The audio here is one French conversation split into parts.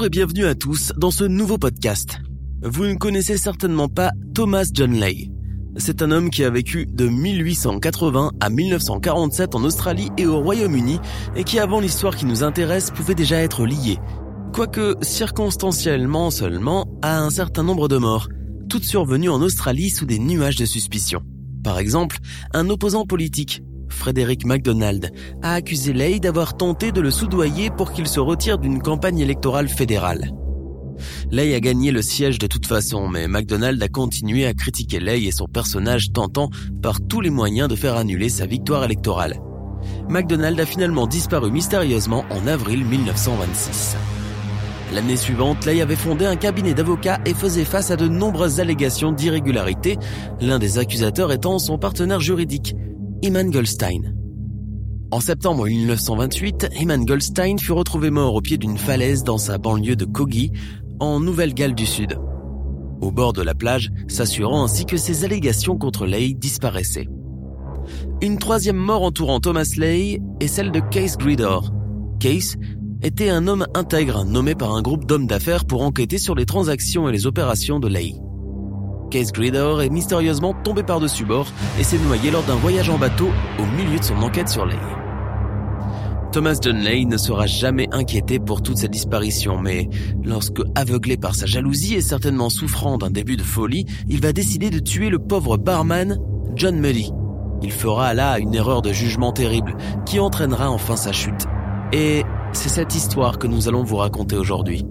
Bonjour et bienvenue à tous dans ce nouveau podcast. Vous ne connaissez certainement pas Thomas John Lay. C'est un homme qui a vécu de 1880 à 1947 en Australie et au Royaume-Uni et qui avant l'histoire qui nous intéresse pouvait déjà être lié, quoique circonstanciellement seulement, à un certain nombre de morts, toutes survenues en Australie sous des nuages de suspicion. Par exemple, un opposant politique, Frédéric MacDonald, a accusé Lay d'avoir tenté de le soudoyer pour qu'il se retire d'une campagne électorale fédérale. Lay a gagné le siège de toute façon, mais MacDonald a continué à critiquer Lay et son personnage tentant par tous les moyens de faire annuler sa victoire électorale. MacDonald a finalement disparu mystérieusement en avril 1926. L'année suivante, Lay avait fondé un cabinet d'avocats et faisait face à de nombreuses allégations d'irrégularité, l'un des accusateurs étant son partenaire juridique, Eman Goldstein. En septembre 1928, Eman Goldstein fut retrouvé mort au pied d'une falaise dans sa banlieue de Kogi, en Nouvelle-Galles du Sud. Au bord de la plage, s'assurant ainsi que ses allégations contre Lay disparaissaient. Une troisième mort entourant Thomas Lay est celle de Case Gridor. Case était un homme intègre nommé par un groupe d'hommes d'affaires pour enquêter sur les transactions et les opérations de Lay. Case Gridor est mystérieusement tombé par-dessus bord et s'est noyé lors d'un voyage en bateau au milieu de son enquête sur Lay. Thomas Lay ne sera jamais inquiété pour toute cette disparition, mais lorsque, aveuglé par sa jalousie et certainement souffrant d'un début de folie, il va décider de tuer le pauvre barman John Muddy. Il fera là une erreur de jugement terrible qui entraînera enfin sa chute. Et c'est cette histoire que nous allons vous raconter aujourd'hui.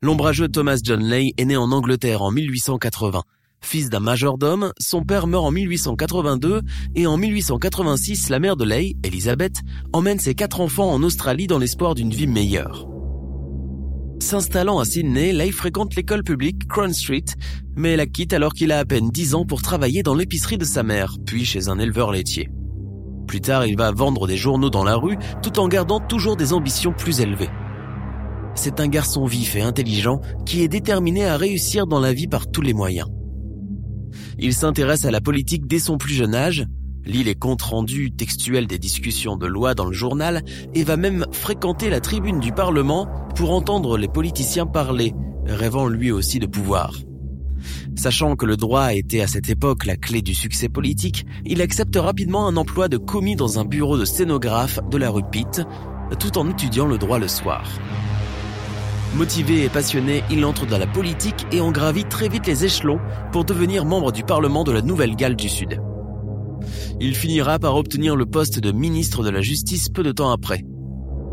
L'ombrageux Thomas John Lay est né en Angleterre en 1880. Fils d'un majordome, son père meurt en 1882 et en 1886, la mère de Lay, Elizabeth, emmène ses quatre enfants en Australie dans l'espoir d'une vie meilleure. S'installant à Sydney, Lay fréquente l'école publique Crown Street, mais la quitte alors qu'il a à peine 10 ans pour travailler dans l'épicerie de sa mère, puis chez un éleveur laitier. Plus tard, il va vendre des journaux dans la rue tout en gardant toujours des ambitions plus élevées c'est un garçon vif et intelligent qui est déterminé à réussir dans la vie par tous les moyens. Il s'intéresse à la politique dès son plus jeune âge, lit les comptes rendus textuels des discussions de loi dans le journal et va même fréquenter la tribune du Parlement pour entendre les politiciens parler, rêvant lui aussi de pouvoir. Sachant que le droit était à cette époque la clé du succès politique, il accepte rapidement un emploi de commis dans un bureau de sténographe de la rue Pitt, tout en étudiant le droit le soir. Motivé et passionné, il entre dans la politique et en gravit très vite les échelons pour devenir membre du Parlement de la Nouvelle-Galles du Sud. Il finira par obtenir le poste de ministre de la Justice peu de temps après.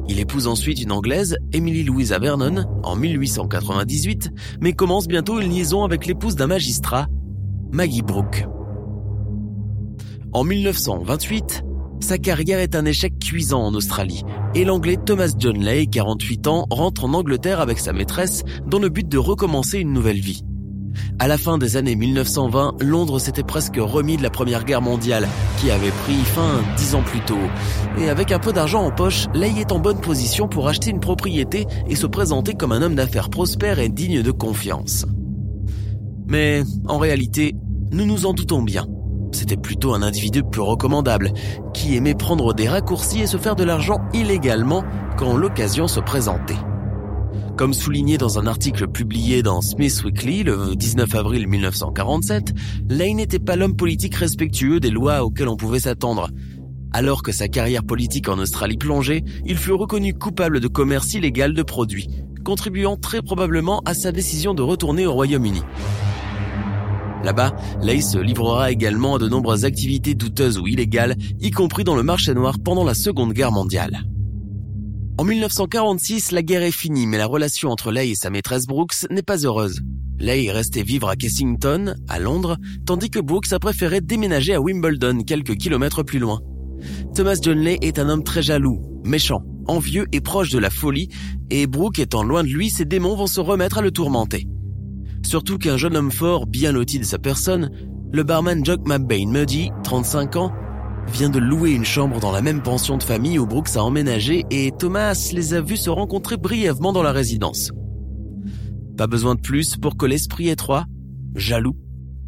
Il épouse ensuite une Anglaise, Emily Louisa Vernon, en 1898, mais commence bientôt une liaison avec l'épouse d'un magistrat, Maggie Brooke. En 1928, sa carrière est un échec cuisant en Australie et l'anglais Thomas John Lay, 48 ans, rentre en Angleterre avec sa maîtresse dans le but de recommencer une nouvelle vie. À la fin des années 1920, Londres s'était presque remis de la Première Guerre mondiale, qui avait pris fin dix ans plus tôt. Et avec un peu d'argent en poche, Lay est en bonne position pour acheter une propriété et se présenter comme un homme d'affaires prospère et digne de confiance. Mais, en réalité, nous nous en doutons bien. C'était plutôt un individu peu recommandable, qui aimait prendre des raccourcis et se faire de l'argent illégalement quand l'occasion se présentait. Comme souligné dans un article publié dans Smith Weekly le 19 avril 1947, Lane n'était pas l'homme politique respectueux des lois auxquelles on pouvait s'attendre. Alors que sa carrière politique en Australie plongeait, il fut reconnu coupable de commerce illégal de produits, contribuant très probablement à sa décision de retourner au Royaume-Uni. Là-bas, Lay se livrera également à de nombreuses activités douteuses ou illégales, y compris dans le marché noir pendant la Seconde Guerre mondiale. En 1946, la guerre est finie, mais la relation entre Lay et sa maîtresse Brooks n'est pas heureuse. Lay est resté vivre à Kensington, à Londres, tandis que Brooks a préféré déménager à Wimbledon, quelques kilomètres plus loin. Thomas John est un homme très jaloux, méchant, envieux et proche de la folie, et Brooke étant loin de lui, ses démons vont se remettre à le tourmenter. Surtout qu'un jeune homme fort, bien loti de sa personne, le barman Jock McBain Muddy, 35 ans, vient de louer une chambre dans la même pension de famille où Brooks a emménagé et Thomas les a vus se rencontrer brièvement dans la résidence. Pas besoin de plus pour que l'esprit étroit, jaloux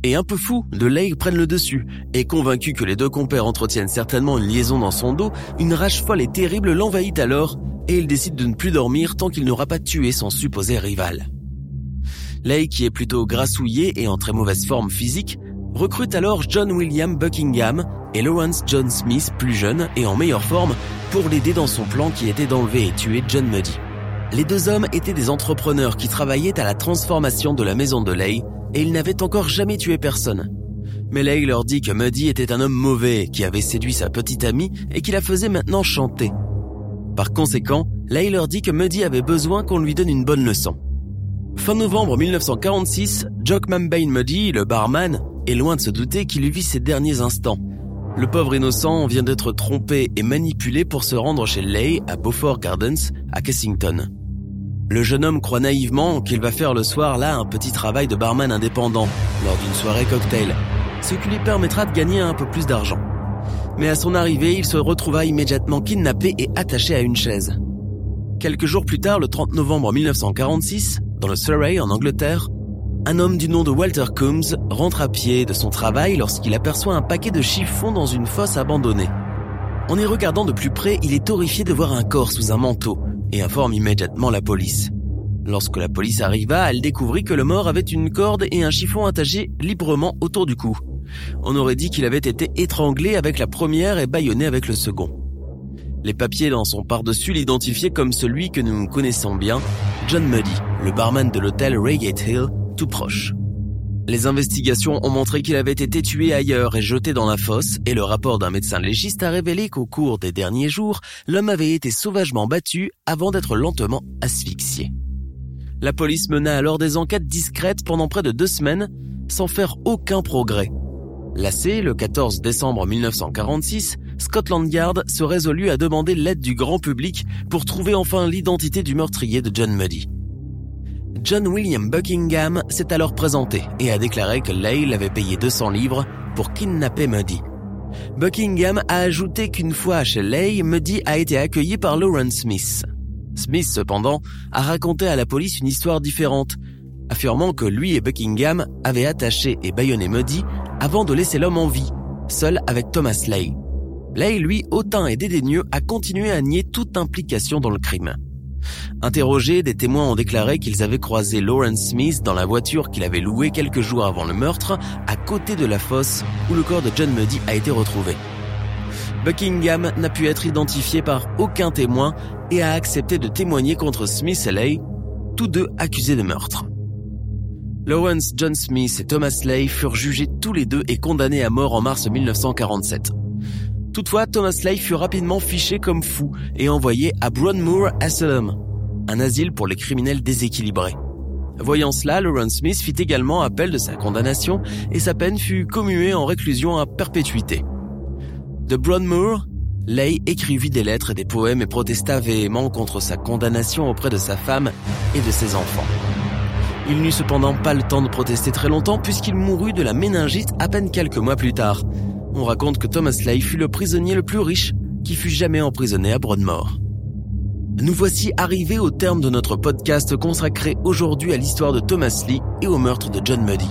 et un peu fou de Leigh prenne le dessus, et convaincu que les deux compères entretiennent certainement une liaison dans son dos, une rage folle et terrible l'envahit alors, et il décide de ne plus dormir tant qu'il n'aura pas tué son supposé rival. Leigh, qui est plutôt grassouillé et en très mauvaise forme physique, recrute alors John William Buckingham et Lawrence John Smith, plus jeune et en meilleure forme, pour l'aider dans son plan qui était d'enlever et tuer John Muddy. Les deux hommes étaient des entrepreneurs qui travaillaient à la transformation de la maison de Leigh et ils n'avaient encore jamais tué personne. Mais Leigh leur dit que Muddy était un homme mauvais qui avait séduit sa petite amie et qui la faisait maintenant chanter. Par conséquent, Leigh leur dit que Muddy avait besoin qu'on lui donne une bonne leçon. Fin novembre 1946, Jock Mambane Muddy, le barman, est loin de se douter qu'il vit ses derniers instants. Le pauvre innocent vient d'être trompé et manipulé pour se rendre chez Leigh à Beaufort Gardens, à Kensington. Le jeune homme croit naïvement qu'il va faire le soir là un petit travail de barman indépendant, lors d'une soirée cocktail, ce qui lui permettra de gagner un peu plus d'argent. Mais à son arrivée, il se retrouva immédiatement kidnappé et attaché à une chaise. Quelques jours plus tard, le 30 novembre 1946, dans le Surrey en Angleterre, un homme du nom de Walter Coombs rentre à pied de son travail lorsqu'il aperçoit un paquet de chiffons dans une fosse abandonnée. En y regardant de plus près, il est horrifié de voir un corps sous un manteau et informe immédiatement la police. Lorsque la police arriva, elle découvrit que le mort avait une corde et un chiffon attachés librement autour du cou. On aurait dit qu'il avait été étranglé avec la première et bâillonné avec le second. Les papiers dans son par-dessus l'identifiaient comme celui que nous connaissons bien, John Muddy, le barman de l'hôtel Reigate Hill, tout proche. Les investigations ont montré qu'il avait été tué ailleurs et jeté dans la fosse, et le rapport d'un médecin légiste a révélé qu'au cours des derniers jours, l'homme avait été sauvagement battu avant d'être lentement asphyxié. La police mena alors des enquêtes discrètes pendant près de deux semaines, sans faire aucun progrès. Lassé, le 14 décembre 1946, Scotland Yard se résolut à demander l'aide du grand public pour trouver enfin l'identité du meurtrier de John Muddy. John William Buckingham s'est alors présenté et a déclaré que Leigh l'avait payé 200 livres pour kidnapper Muddy. Buckingham a ajouté qu'une fois chez Leigh, Muddy a été accueilli par Lawrence Smith. Smith, cependant, a raconté à la police une histoire différente, affirmant que lui et Buckingham avaient attaché et bâillonné Muddy avant de laisser l'homme en vie, seul avec Thomas Leigh. Leigh, lui, hautain et dédaigneux, a continué à nier toute implication dans le crime. Interrogés, des témoins ont déclaré qu'ils avaient croisé Lawrence Smith dans la voiture qu'il avait louée quelques jours avant le meurtre, à côté de la fosse où le corps de John Muddy a été retrouvé. Buckingham n'a pu être identifié par aucun témoin et a accepté de témoigner contre Smith et Leigh, tous deux accusés de meurtre. Lawrence John Smith et Thomas Leigh furent jugés tous les deux et condamnés à mort en mars 1947. Toutefois, Thomas Leigh fut rapidement fiché comme fou et envoyé à Broadmoor Asylum, un asile pour les criminels déséquilibrés. Voyant cela, Lawrence Smith fit également appel de sa condamnation et sa peine fut commuée en réclusion à perpétuité. De Broadmoor, Leigh écrivit des lettres et des poèmes et protesta véhément contre sa condamnation auprès de sa femme et de ses enfants. Il n'eut cependant pas le temps de protester très longtemps puisqu'il mourut de la méningite à peine quelques mois plus tard, on raconte que Thomas Leigh fut le prisonnier le plus riche qui fut jamais emprisonné à Broadmoor. Nous voici arrivés au terme de notre podcast consacré aujourd'hui à l'histoire de Thomas Lee et au meurtre de John Muddy.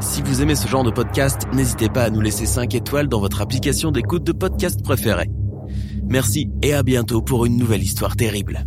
Si vous aimez ce genre de podcast, n'hésitez pas à nous laisser 5 étoiles dans votre application d'écoute de podcast préférée. Merci et à bientôt pour une nouvelle histoire terrible.